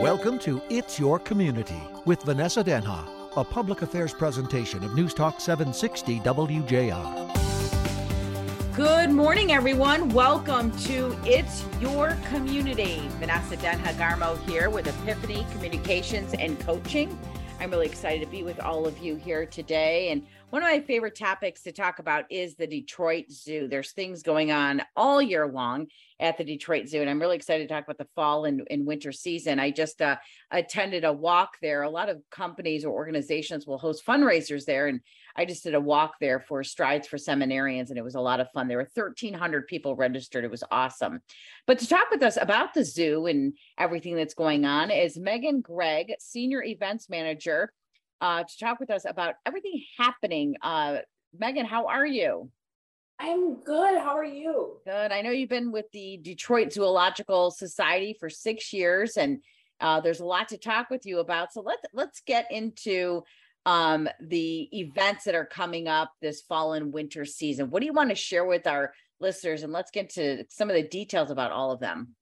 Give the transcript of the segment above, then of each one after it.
Welcome to It's Your Community with Vanessa Denha, a public affairs presentation of News Talk 760 WJR. Good morning, everyone. Welcome to It's Your Community. Vanessa Denha Garmo here with Epiphany Communications and Coaching. I'm really excited to be with all of you here today. And one of my favorite topics to talk about is the Detroit Zoo. There's things going on all year long at the Detroit Zoo, and I'm really excited to talk about the fall and, and winter season. I just uh, attended a walk there. A lot of companies or organizations will host fundraisers there, and I just did a walk there for Strides for Seminarians, and it was a lot of fun. There were 1,300 people registered. It was awesome. But to talk with us about the zoo and everything that's going on is Megan Gregg, Senior Events Manager uh, to talk with us about everything happening. Uh, Megan, how are you? I'm good. How are you? Good. I know you've been with the Detroit Zoological Society for six years, and uh, there's a lot to talk with you about. So let's let's get into um, the events that are coming up this fall and winter season. What do you want to share with our listeners? And let's get to some of the details about all of them.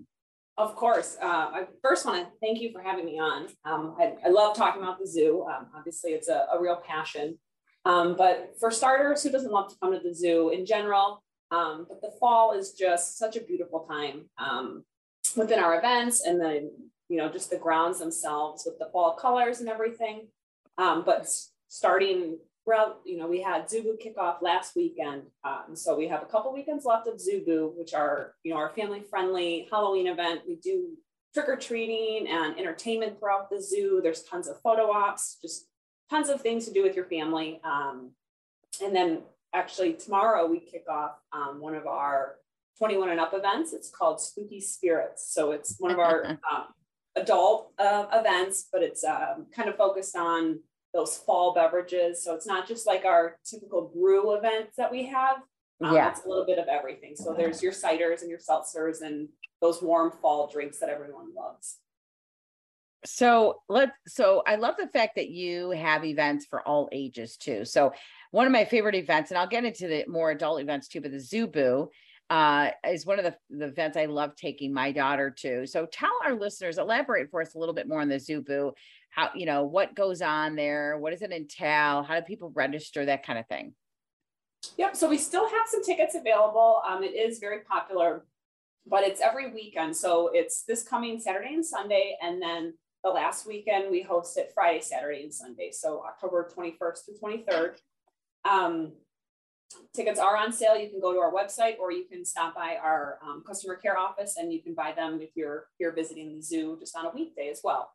Of course. Uh, I first want to thank you for having me on. Um, I, I, love talking about the zoo. Um, obviously, it's a, a real passion. Um, but for starters, who doesn't love to come to the zoo in general? Um, but the fall is just such a beautiful time um, within our events and then, you know, just the grounds themselves with the fall colors and everything. Um, but starting throughout, you know, we had Zoo Boo kickoff last weekend. Um, so we have a couple weekends left of Zoo Boo, which are, you know, our family friendly Halloween event. We do trick or treating and entertainment throughout the zoo. There's tons of photo ops, just tons of things to do with your family. Um, and then actually tomorrow we kick off um, one of our 21 and up events. It's called Spooky Spirits. So it's one of our um, adult uh, events, but it's um, kind of focused on those fall beverages. So it's not just like our typical brew events that we have. Um, yeah. It's a little bit of everything. So there's your ciders and your seltzers and those warm fall drinks that everyone loves. So let so I love the fact that you have events for all ages too. So one of my favorite events, and I'll get into the more adult events too, but the Zoo Boo uh, is one of the, the events I love taking my daughter to. So tell our listeners, elaborate for us a little bit more on the Zoo Boo how you know what goes on there? What does it entail? How do people register? That kind of thing. Yep. So we still have some tickets available. Um, it is very popular but it's every weekend. So it's this coming saturday and sunday and then the last weekend we host it friday saturday and sunday. So october 21st through 23rd um, tickets are on sale you can go to our website or you can stop by our um, customer care office and you can buy them if you're here visiting the zoo just on a weekday as well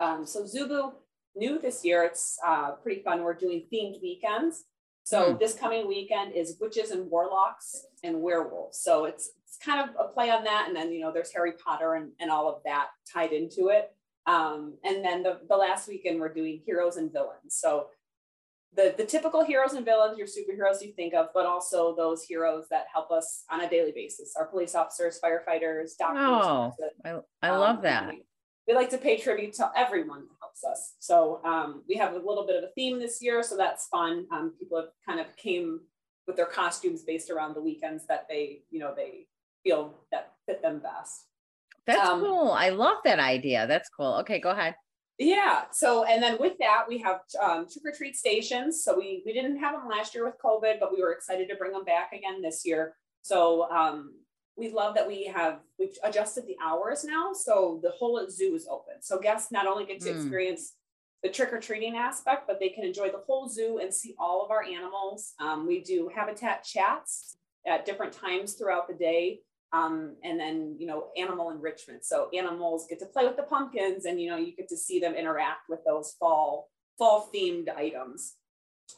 um, so Zoo Boo new this year. It's uh, pretty fun. We're doing themed weekends. So mm. this coming weekend is witches and warlocks and werewolves. So it's it's kind of a play on that. And then you know there's Harry Potter and, and all of that tied into it. Um, and then the, the last weekend we're doing heroes and villains. So the, the typical heroes and villains, your superheroes you think of, but also those heroes that help us on a daily basis. Our police officers, firefighters, doctors. Oh, I, I love um, that. We, we like to pay tribute to everyone that helps us. So um, we have a little bit of a theme this year, so that's fun. Um, people have kind of came with their costumes based around the weekends that they, you know, they feel that fit them best. That's um, cool. I love that idea. That's cool. Okay, go ahead. Yeah. So, and then with that, we have um, trick or treat stations. So we we didn't have them last year with COVID, but we were excited to bring them back again this year. So um, we love that we have we've adjusted the hours now so the whole zoo is open so guests not only get to mm. experience the trick-or-treating aspect but they can enjoy the whole zoo and see all of our animals um, we do habitat chats at different times throughout the day um, and then you know animal enrichment. So animals get to play with the pumpkins and you know you get to see them interact with those fall fall themed items.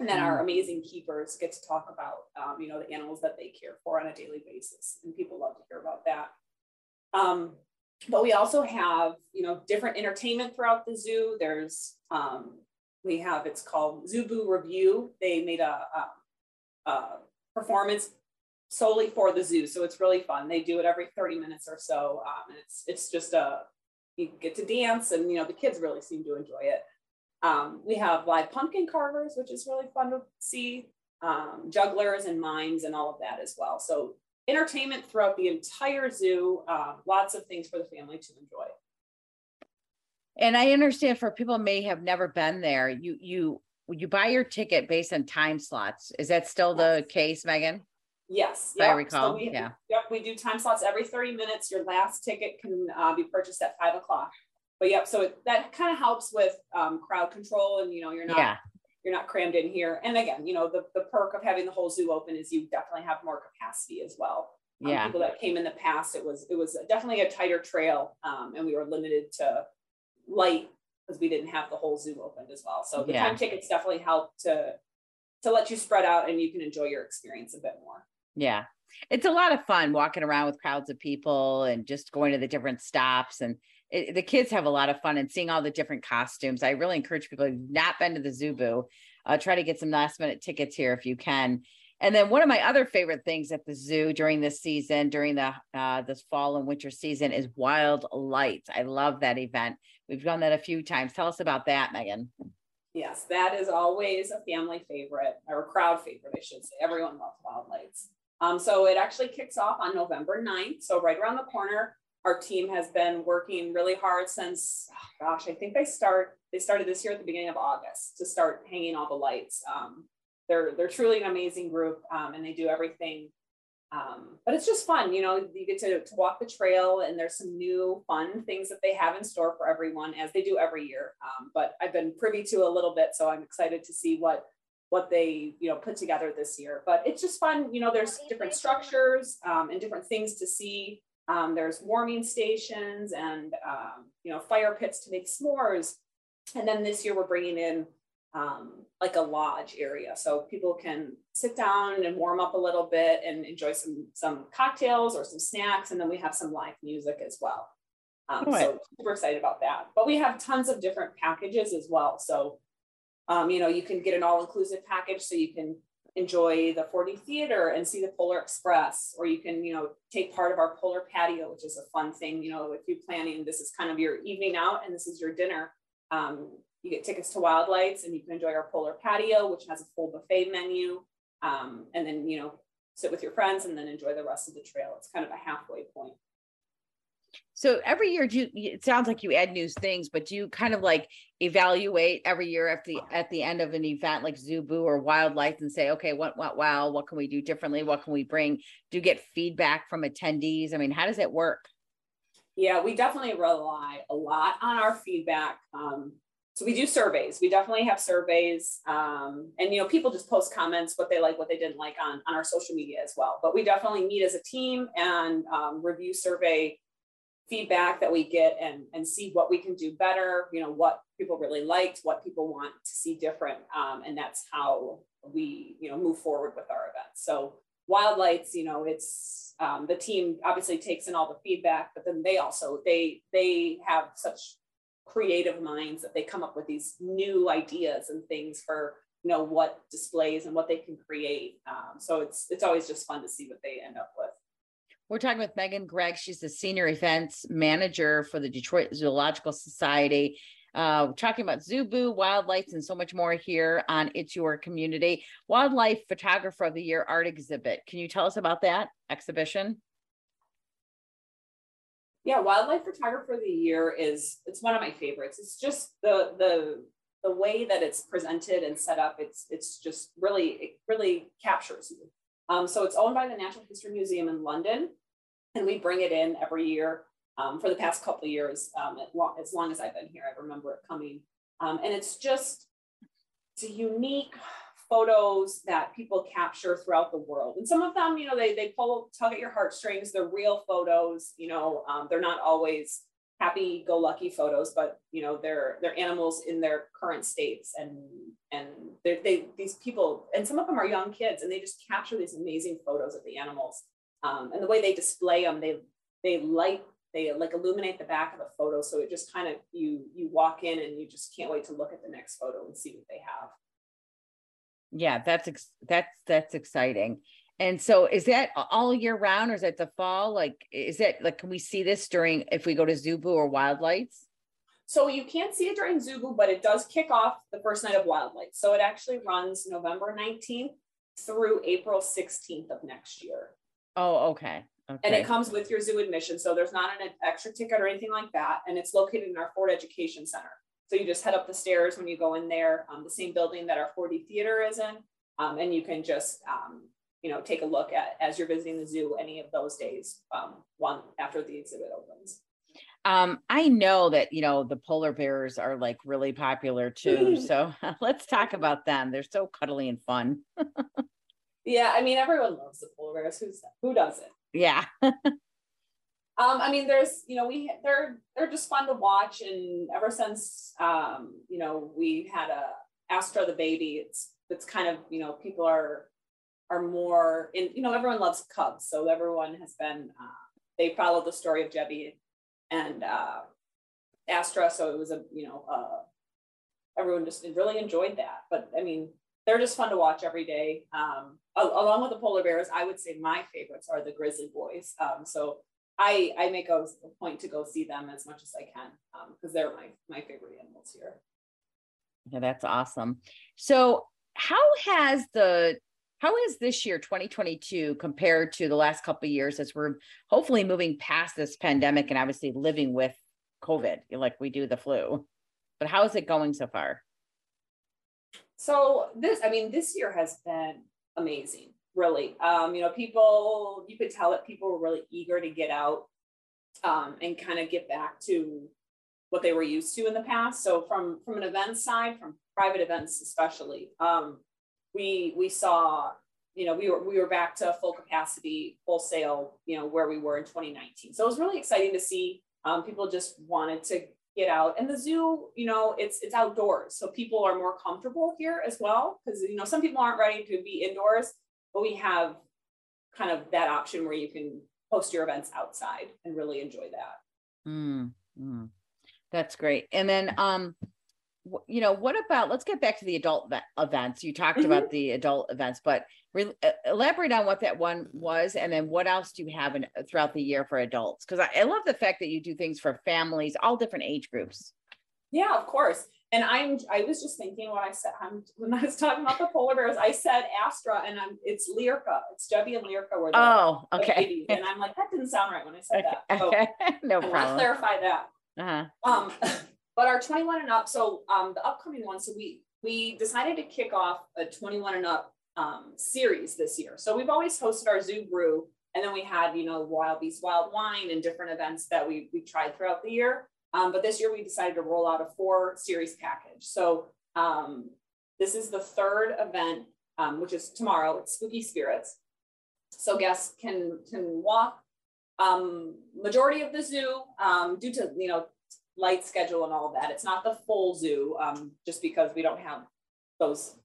And then our mm. amazing keepers get to talk about um, you know the animals that they care for on a daily basis and people love to hear about that. Um, but we also have you know different entertainment throughout the zoo. There's um, we have it's called zoo boo review. They made a, a, a, performance solely for the zoo so it's really fun they do it every 30 minutes or so um, and it's it's just a you get to dance and you know the kids really seem to enjoy it um, we have live pumpkin carvers, which is really fun to see, um, jugglers and mimes and all of that as well. So entertainment throughout the entire zoo, uh, lots of things for the family to enjoy. And I understand for people may have never been there, you you you buy your ticket based on time slots. Is that still the case, Megan? Yes, yep. I recall. So we, yeah. Yep, we do time slots every 30 minutes. Your last ticket can uh, be purchased at five o'clock. But yep, so it, that kind of helps with um, crowd control, and you know you're not yeah. you're not crammed in here. And again, you know the the perk of having the whole zoo open is you definitely have more capacity as well. Um, yeah. People that came in the past, it was it was definitely a tighter trail, um, and we were limited to light because we didn't have the whole zoo opened as well. So the yeah. time tickets definitely help to to let you spread out and you can enjoy your experience a bit more. Yeah. It's a lot of fun walking around with crowds of people and just going to the different stops and it, the kids have a lot of fun and seeing all the different costumes. I really encourage people who've not been to the Zoo Boo, uh, try to get some last minute tickets here if you can. And then one of my other favorite things at the zoo during this season, during the uh, this fall and winter season, is Wild Lights. I love that event. We've done that a few times. Tell us about that, Megan. Yes, that is always a family favorite or a crowd favorite, I should say. Everyone loves Wild Lights. Um, so it actually kicks off on November 9th. So right around the corner, our team has been working really hard since, oh gosh, I think they start they started this year at the beginning of August to start hanging all the lights. Um, they're they're truly an amazing group, um, and they do everything. Um, but it's just fun, you know. You get to, to walk the trail, and there's some new fun things that they have in store for everyone, as they do every year. Um, but I've been privy to a little bit, so I'm excited to see what what they you know put together this year. But it's just fun, you know. There's different structures um, and different things to see. Um, there's warming stations and um, you know fire pits to make s'mores. And then this year we're bringing in um, like a lodge area. So people can sit down and warm up a little bit and enjoy some some cocktails or some snacks. And then we have some live music as well. Um, right. So super excited about that. But we have tons of different packages as well. So um, you know, you can get an all-inclusive package so you can enjoy the 4D theater and see the Polar Express, or you can, you know, take part of our polar patio, which is a fun thing. You know, if you're planning, this is kind of your evening out and this is your dinner. Um, you get tickets to Wild Lights and you can enjoy our polar patio, which has a full buffet menu. Um, and then, you know, sit with your friends and then enjoy the rest of the trail. It's kind of a halfway point. So every year, do you, it sounds like you add new things, but do you kind of like evaluate every year at the at the end of an event like Zoo Boo or Wild Lights and say, okay, what what wow, what can we do differently? What can we bring? Do you get feedback from attendees? I mean, how does it work? Yeah, we definitely rely a lot on our feedback. Um, so we do surveys. We definitely have surveys, um, and you know, people just post comments what they like, what they didn't like on on our social media as well. But we definitely meet as a team and um, review survey feedback that we get and and see what we can do better. You know, what people really liked, what people want to see different, um, and that's how we you know move forward with our events. So Wild Lights, you know, it's um, the team obviously takes in all the feedback, but then they also they they have such creative minds that they come up with these new ideas and things for you know what displays and what they can create. Um, so it's it's always just fun to see what they end up with. We're talking with Megan Gregg. She's the senior events manager for the Detroit Zoological Society. Uh, talking about zoo boo, Wild Lights, and so much more here on It's Your Community. Wildlife Photographer of the Year art exhibit. Can you tell us about that exhibition? yeah, wildlife photographer of the year is it's one of my favorites. It's just the the the way that it's presented and set up. It's it's just really it really captures you. Um, so it's owned by the Natural History Museum in London, and we bring it in every year um, for the past couple of years. Um, long, as long as I've been here, I remember it coming, um, and it's just it's unique photos that people capture throughout the world. And some of them, you know, they, they pull, tug at your heartstrings. They're real photos, you know, um, they're not always happy go lucky photos, but you know, they're, they're animals in their current states. And, and they, these people, and some of them are young kids and they just capture these amazing photos of the animals. Um, and the way they display them, they, they light they like illuminate the back of the photo so it just kind of you you walk in and you just can't wait to look at the next photo and see what they have yeah that's ex- that's that's exciting and so is that all year round or is that the fall like is that like can we see this during if we go to zoo boo or wild lights so you can't see it during zoo boo but it does kick off the first night of wild lights so it actually runs november 19th through april 16th of next year oh okay Okay. And it comes with your zoo admission. So there's not an extra ticket or anything like that. And it's located in our Ford Education Center. So you just head up the stairs when you go in there, um, the same building that our 4D theater is in. Um, and you can just, um, you know, take a look at as you're visiting the zoo any of those days, um, one after the exhibit opens. Um, I know that you know the polar bears are like really popular too. so let's talk about them. They're so cuddly and fun. yeah, I mean everyone loves the polar bears. Who's who doesn't? Yeah. um, I mean, there's you know we they're they're just fun to watch, and ever since um, you know we had a Astra the baby, it's it's kind of you know people are are more in you know everyone loves cubs, so everyone has been uh, they follow the story of Jebby and uh, Astra. So it was a, you know, uh, everyone just really enjoyed that. But I mean, they're just fun to watch every day. Um, along with the polar bears, I would say my favorites are the grizzly boys. Um, so I, I make a, a, point to go see them as much as I can because um, they're my, my favorite animals here. Yeah, that's awesome. So how has the how is this year 2022 compared to the last couple of years as we're hopefully moving past this pandemic and obviously living with covid like we do the flu? But how is it going so far? So this i mean this year has been amazing really. Um, you know people you could tell that people were really eager to get out um, and kind of get back to what they were used to in the past. So from from an event side from private events especially um, we we saw you know we were we were back to full capacity wholesale you know where we were in 2019 so it was really exciting to see um, people just wanted to get out. And the zoo you know it's it's outdoors so people are more comfortable here as well because you know some people aren't ready to be indoors but we have kind of that option where you can host your events outside and really enjoy that. Mm, mm. that's great. And then um you know, what about, let's get back to the adult events. You talked mm-hmm. about the adult events, but re- elaborate on what that one was. And then what else do you have in, throughout the year for adults? Because I, I love the fact that you do things for families, all different age groups. Yeah, of course. And I'm I was just thinking when I said I'm, when I was talking about the polar bears, I said Astra and I'm it's Lyrica. It's debbie and Lyrica were the, oh okay. The and I'm like, that didn't sound right when I said okay. that. So okay. no problem. I clarify that. Uh-huh. Um but our 21 and up, so um, the upcoming one, so we we decided to kick off a 21 and up um, series this year. So we've always hosted our Zoo Brew, and then we had you know Wild Beast Wild Wine and different events that we we tried throughout the year. Um, but this year we decided to roll out a four series package. So um, this is the third event, um, which is tomorrow. It's Spooky Spirits. So guests can can walk um, majority of the zoo um, due to you know light schedule and all of that. It's not the full zoo, um, just because we don't have those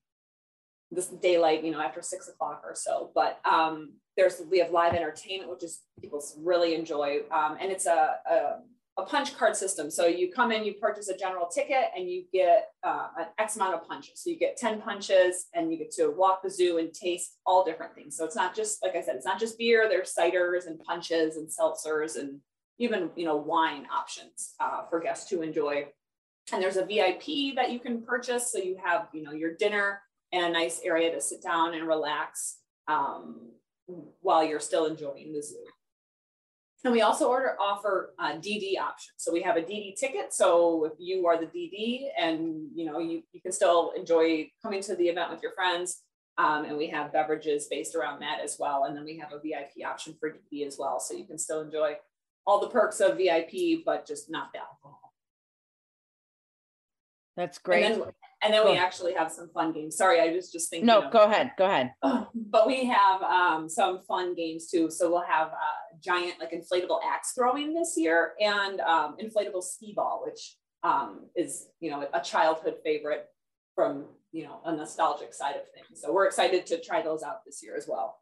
this daylight, you know, after six o'clock or so. But um, there's we have live entertainment, which is people really enjoy, um, and it's a, a, a punch card system. So you come in, you purchase a general ticket, and you get uh, an X amount of punches. So you get ten punches, and you get to walk the zoo and taste all different things. So it's not just like I said, it's not just beer. There's ciders and punches and seltzers and even you know wine options uh, for guests to enjoy. And there's a VIP that you can purchase, so you have you know your dinner and a nice area to sit down and relax um, while you're still enjoying the zoo. And we also order offer uh, DD options. So we have a DD ticket. So if you are the DD and you know you, you can still enjoy coming to the event with your friends, um, and we have beverages based around that as well. And then we have a VIP option for DD as well. So you can still enjoy all the perks of VIP, but just not the alcohol. That's great. And then, and then we actually have some fun games. Sorry, I was just thinking. No, of, go ahead. Go ahead. But we have um, some fun games too. So we'll have a giant like inflatable axe throwing this year and um, inflatable skee ball, which um, is you know a childhood favorite from you know a nostalgic side of things. So we're excited to try those out this year as well.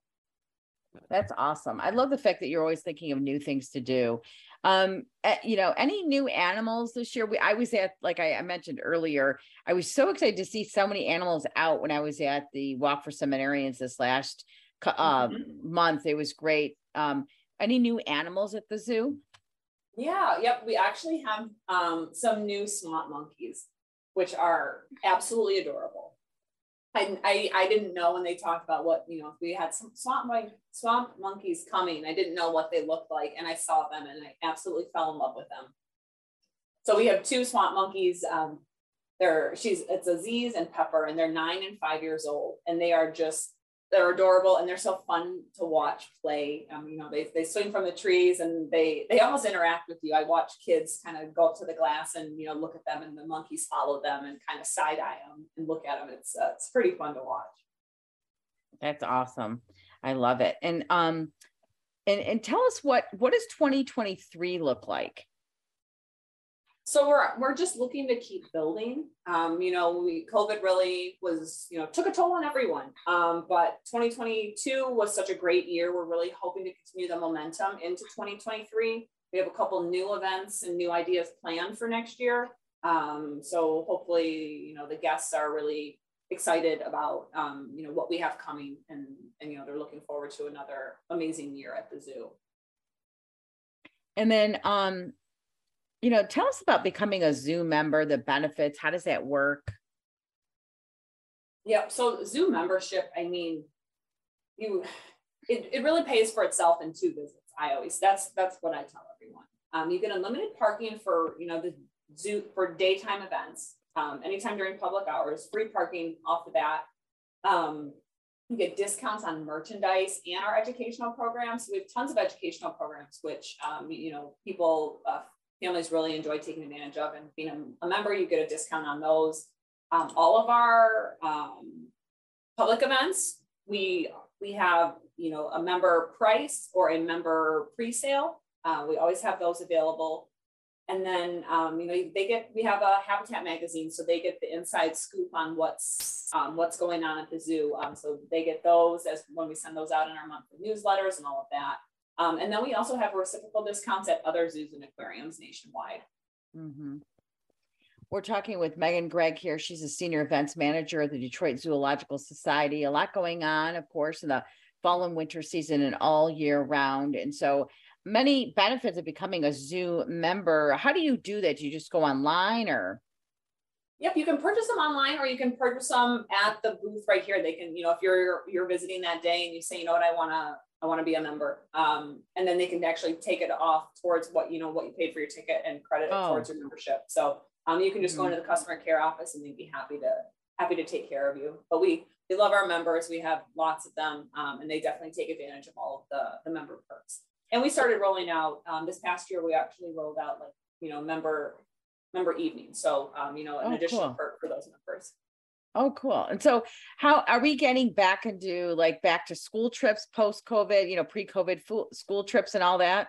That's awesome. I love the fact that you're always thinking of new things to do. Um, eh, you know, any new animals this year? We I was at like I, I, mentioned earlier, I was so excited to see so many animals out when I was at the Walk for Seminarians this last uh, mm-hmm. month. It was great. Um, any new animals at the zoo? Yeah, yep. We actually have um, some new swamp monkeys, which are absolutely adorable. I, I, I didn't know when they talked about what you know we had some swamp mon- swamp monkeys coming. I didn't know what they looked like, and I saw them, and I absolutely fell in love with them. So we have two swamp monkeys. Um, they're she's it's Aziz and Pepper, and they're nine and five years old, and they are just they're adorable and they're so fun to watch play. Um, you know, they, they swing from the trees and they they almost interact with you. I watch kids kind of go up to the glass and you know look at them, and the monkeys follow them and kind of side eye them and look at them. It's uh, it's pretty fun to watch. That's awesome. I love it. And um, and and tell us what what does 2023 look like? So we're we're just looking to keep building. Um, you know, we COVID really was you know took a toll on everyone. Um, but 2022 was such a great year. We're really hoping to continue the momentum into 2023. We have a couple new events and new ideas planned for next year. Um, so hopefully, you know, the guests are really excited about um, you know what we have coming and and you know they're looking forward to another amazing year at the zoo. And then um you know, tell us about becoming a zoo member, the benefits. How does that work? Yeah, So zoo membership, I mean, you it, it really pays for itself in two visits. I always that's that's what I tell everyone. Um, you get unlimited parking for you know the zoo for daytime events, um, anytime during public hours, free parking off the bat. Um, you get discounts on merchandise and our educational programs. We have tons of educational programs, which um, you know people uh, families really enjoy taking advantage of. And being a, a member, you get a discount on those. Um, all of our um, public events, we we have you know a member price or a member pre-sale. Uh, we always have those available. And then um, you know they get we have a Habitat magazine, so they get the inside scoop on what's um, what's going on at the zoo. Um, so they get those as when we send those out in our monthly newsletters and all of that. Um, and then we also have reciprocal discounts at other zoos and aquariums nationwide. Mm-hmm. We're talking with Megan Gregg here. She's a senior events manager at the Detroit Zoological Society. A lot going on, of course, in the fall and winter season and all year round. And so many benefits of becoming a zoo member. How do you do that? Do you just go online or? Yep, you can purchase them online or you can purchase them at the booth right here. They can, you know, if you're you're visiting that day and you say, you know what, I want to I want to be a member. Um, and then they can actually take it off towards what you know what you paid for your ticket and credit it oh. towards your membership. So um, you can just mm-hmm. go into the customer care office and they'd be happy to happy to take care of you. But we we love our members. We have lots of them, um, and they definitely take advantage of all of the the member perks. And we started rolling out um, this past year. We actually rolled out like you know member member evening. So um, you know an oh, additional cool. perk for those members. Oh, cool. And so, how are we getting back into like back to school trips post COVID, you know, pre COVID school trips and all that?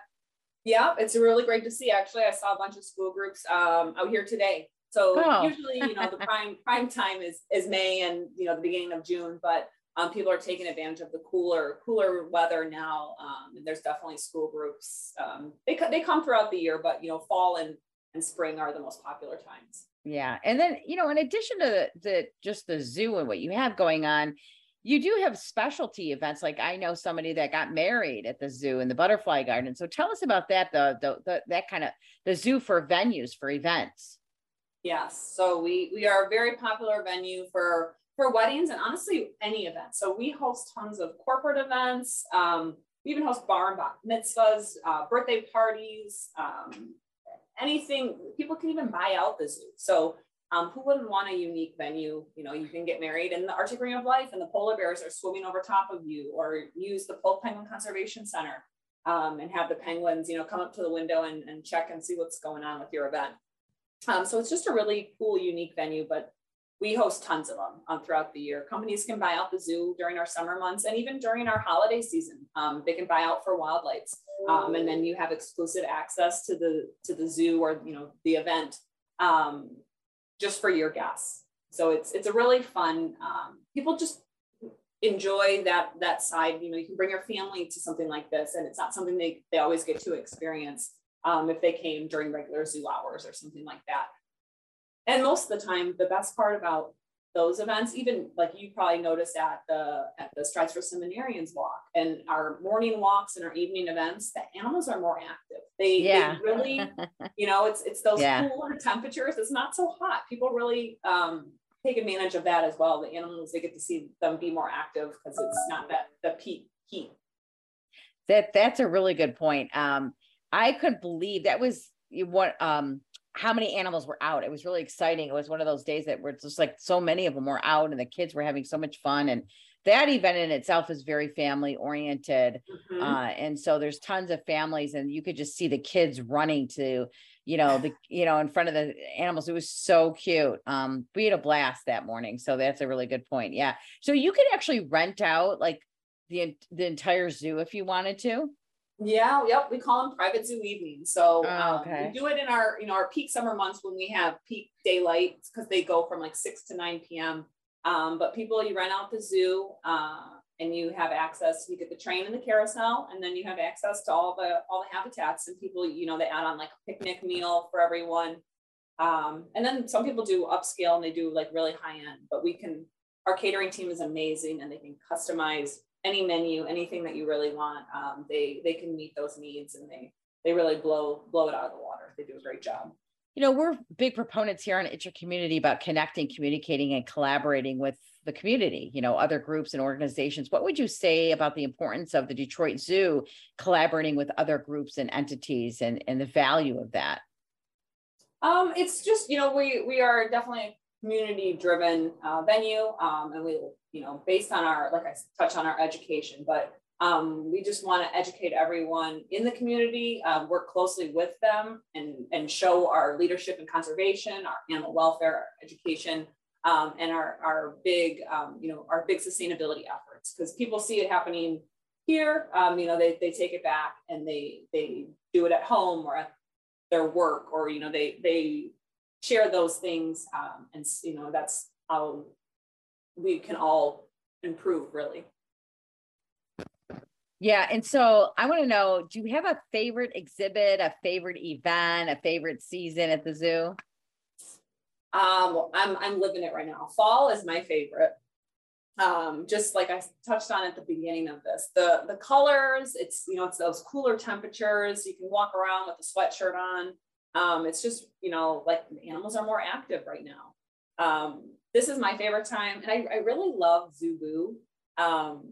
Yeah, it's really great to see. Actually, I saw a bunch of school groups um, out here today. So oh. usually, you know, the prime prime time is is May and you know the beginning of June, but um, people are taking advantage of the cooler cooler weather now. Um, and there's definitely school groups. Um, they they come throughout the year, but you know, fall and and spring are the most popular times. Yeah. And then, you know, in addition to the, the just the zoo and what you have going on, you do have specialty events. Like I know somebody that got married at the zoo in the butterfly garden. So tell us about that, the, the, the that kind of the zoo for venues for events. Yes. So we we are a very popular venue for for weddings and honestly any event. So we host tons of corporate events. Um, we even host bar and bat mitzvahs, uh, birthday parties, um, anything, people can even buy out the zoo. So um, who wouldn't want a unique venue? You know, you can get married in the Arctic Ring of Life and the polar bears are swimming over top of you, or use the Polk Penguin Conservation Center um, and have the penguins, you know, come up to the window and, and check and see what's going on with your event. Um, so it's just a really cool, unique venue, but we host tons of them um, throughout the year. Companies can buy out the zoo during our summer months and even during our holiday season. Um, they can buy out for wildlife, um, and then you have exclusive access to the to the zoo or you know the event um, just for your guests. So it's it's a really fun. Um, people just enjoy that that side. You know, you can bring your family to something like this, and it's not something they they always get to experience um, if they came during regular zoo hours or something like that and most of the time the best part about those events even like you probably noticed at the at the strides for seminarians walk and our morning walks and our evening events the animals are more active they, yeah. they really you know it's it's those yeah. cooler temperatures it's not so hot people really um take advantage of that as well. The animals, they get to see them be more active because it's not that the peak heat. That that's a really good point. Um, I couldn't believe that was what um how many animals were out. It was really exciting. It was one of those days that were just like so many of them were out and the kids were having so much fun. And that event in itself is very family oriented. Mm-hmm. Uh, and so there's tons of families and you could just see the kids running to, you know, the, you know, in front of the animals. It was so cute. Um, we had a blast that morning. So that's a really good point. Yeah. So you could actually rent out like the, the entire zoo if you wanted to. Yeah, yep. We call them private zoo evenings. So oh, okay. um, we do it in our, you know, our peak summer months when we have peak daylight because they go from like 6 to 9 p.m. Um, but people, you rent out the zoo uh, and you have access. You get the train and the carousel, and then you have access to all the all the habitats. And people, you know, they add on like a picnic meal for everyone. Um, and then some people do upscale and they do like really high end. But we can. Our catering team is amazing, and they can customize any menu, anything that you really want. Um, they they can meet those needs, and they they really blow blow it out of the water. They do a great job you know, we're big proponents here on It's Your Community about connecting, communicating, and collaborating with the community, you know, other groups and organizations. What would you say about the importance of the Detroit Zoo collaborating with other groups and entities and, and the value of that? Um, it's just, you know, we we are definitely community driven uh, venue um, and we, you know, based on our, like I touch on our education, but um, we just want to educate everyone in the community, uh, work closely with them, and, and show our leadership in conservation, our animal welfare, our education, um, and our, our big, um, you know, our big sustainability efforts. Because people see it happening here, um, you know, they, they take it back and they they do it at home or at their work, or you know, they they share those things, um, and you know, that's how we can all improve, really. Yeah. And so I want to know do you have a favorite exhibit, a favorite event, a favorite season at the zoo? Um, I'm, I'm living it right now. Fall is my favorite. Um, just like I touched on at the beginning of this, the, the colors, it's, you know, it's those cooler temperatures. You can walk around with a sweatshirt on. Um, it's just, you know, like animals are more active right now. Um, this is my favorite time. And I, I really love Boo. Um,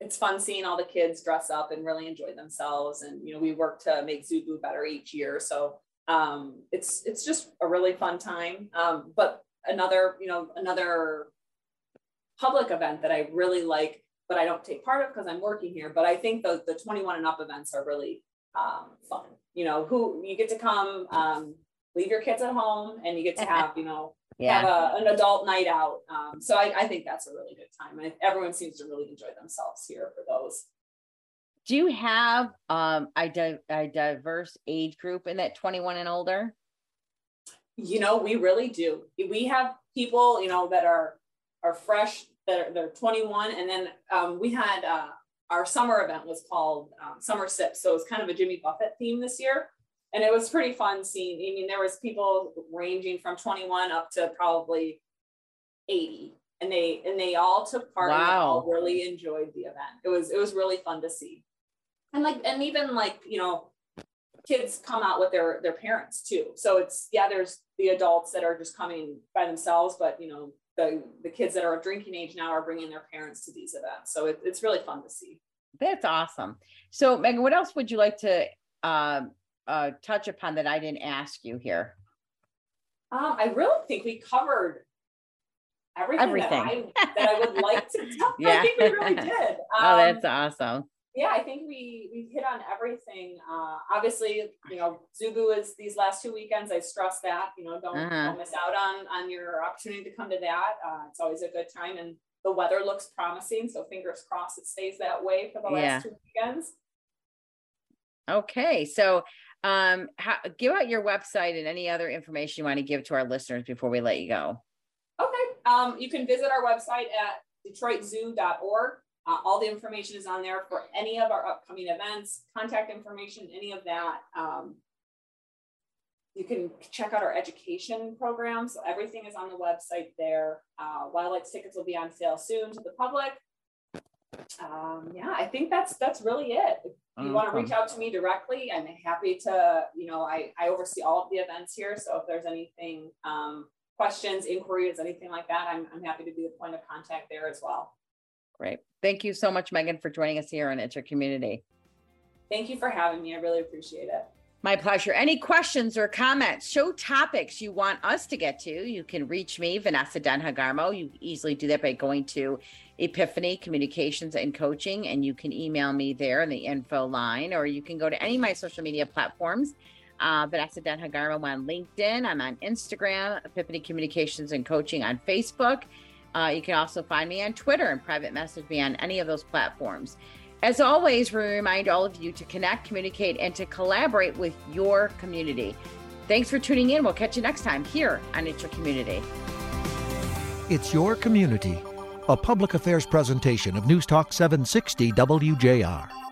it's fun seeing all the kids dress up and really enjoy themselves. And you know, we work to make Boo better each year. So um, it's it's just a really fun time. Um, but another, you know, another public event that I really like, but I don't take part of because I'm working here. But I think the the 21 and up events are really um, fun. You know, who you get to come, um, leave your kids at home, and you get to have, you know, yeah. have a, an adult night out. Um, so I, I, think that's a really good time. And everyone seems to really enjoy themselves here for those. Do you have um, a, di- a diverse age group in that 21 and older? You know, we really do. We have people, you know, that are are fresh, that are they're 21, and then um, we had uh, our summer event was called um, Summer Sip, so it was kind of a Jimmy Buffett theme this year and it was pretty fun seeing. I mean, there was people ranging from 21 up to probably 80, and they and they all took part. Wow. And all really enjoyed the event. It was it was really fun to see, and like and even like you know, kids come out with their their parents too. So it's yeah, there's the adults that are just coming by themselves, but you know. The, the kids that are of drinking age now are bringing their parents to these events. So it, it's really fun to see. That's awesome. So Megan, what else would you like to um, uh, touch upon that I didn't ask you here? Um, I really think we covered everything, everything. That, I, that I would like to talk. yeah. I think we really did. Um, oh, that's awesome. Yeah, I think we we hit on everything. Uh, obviously, you know, Zoo Boo is these last two weekends. I stress that you know don't, uh-huh. don't miss out on on your opportunity to come to that. Uh, it's always a good time, and the weather looks promising. So fingers crossed it stays that way for the last yeah. two weekends. Okay, so um, how, give out your website and any other information you want to give to our listeners before we let you go. Okay. Um, you can visit our website at detroitzoo.org. Uh, all the information is on there for any of our upcoming events, contact information, any of that. Um, you can check out our education programs. Everything is on the website there. Uh, Wildlife tickets will be on sale soon to the public um, yeah, I think that's that's really it. If you want to reach out to me directly, I'm happy to. You know, I I oversee all of the events here, so if there's anything um, questions, inquiries, anything like that, I'm, I'm happy to be the point of contact there as well. Great. Thank you so much, Megan, for joining us here on It's Your Community. Thank you for having me. I really appreciate it. My pleasure. Any questions or comments, show topics you want us to get to, you can reach me, Vanessa Denha Garmo. You easily do that by going to Epiphany Communications and Coaching, and you can email me there in the info line, or you can go to any of my social media platforms. Uh, Vanessa Denha Garmo on LinkedIn. I'm on Instagram, Epiphany Communications and Coaching on Facebook. Uh, you can also find me on Twitter and private message me on any of those platforms. As always, we remind all of you to connect, communicate, and to collaborate with your community. Thanks for tuning in. We'll catch you next time here on It's Your Community. It's Your Community, a public affairs presentation of News Talk 760 WJR.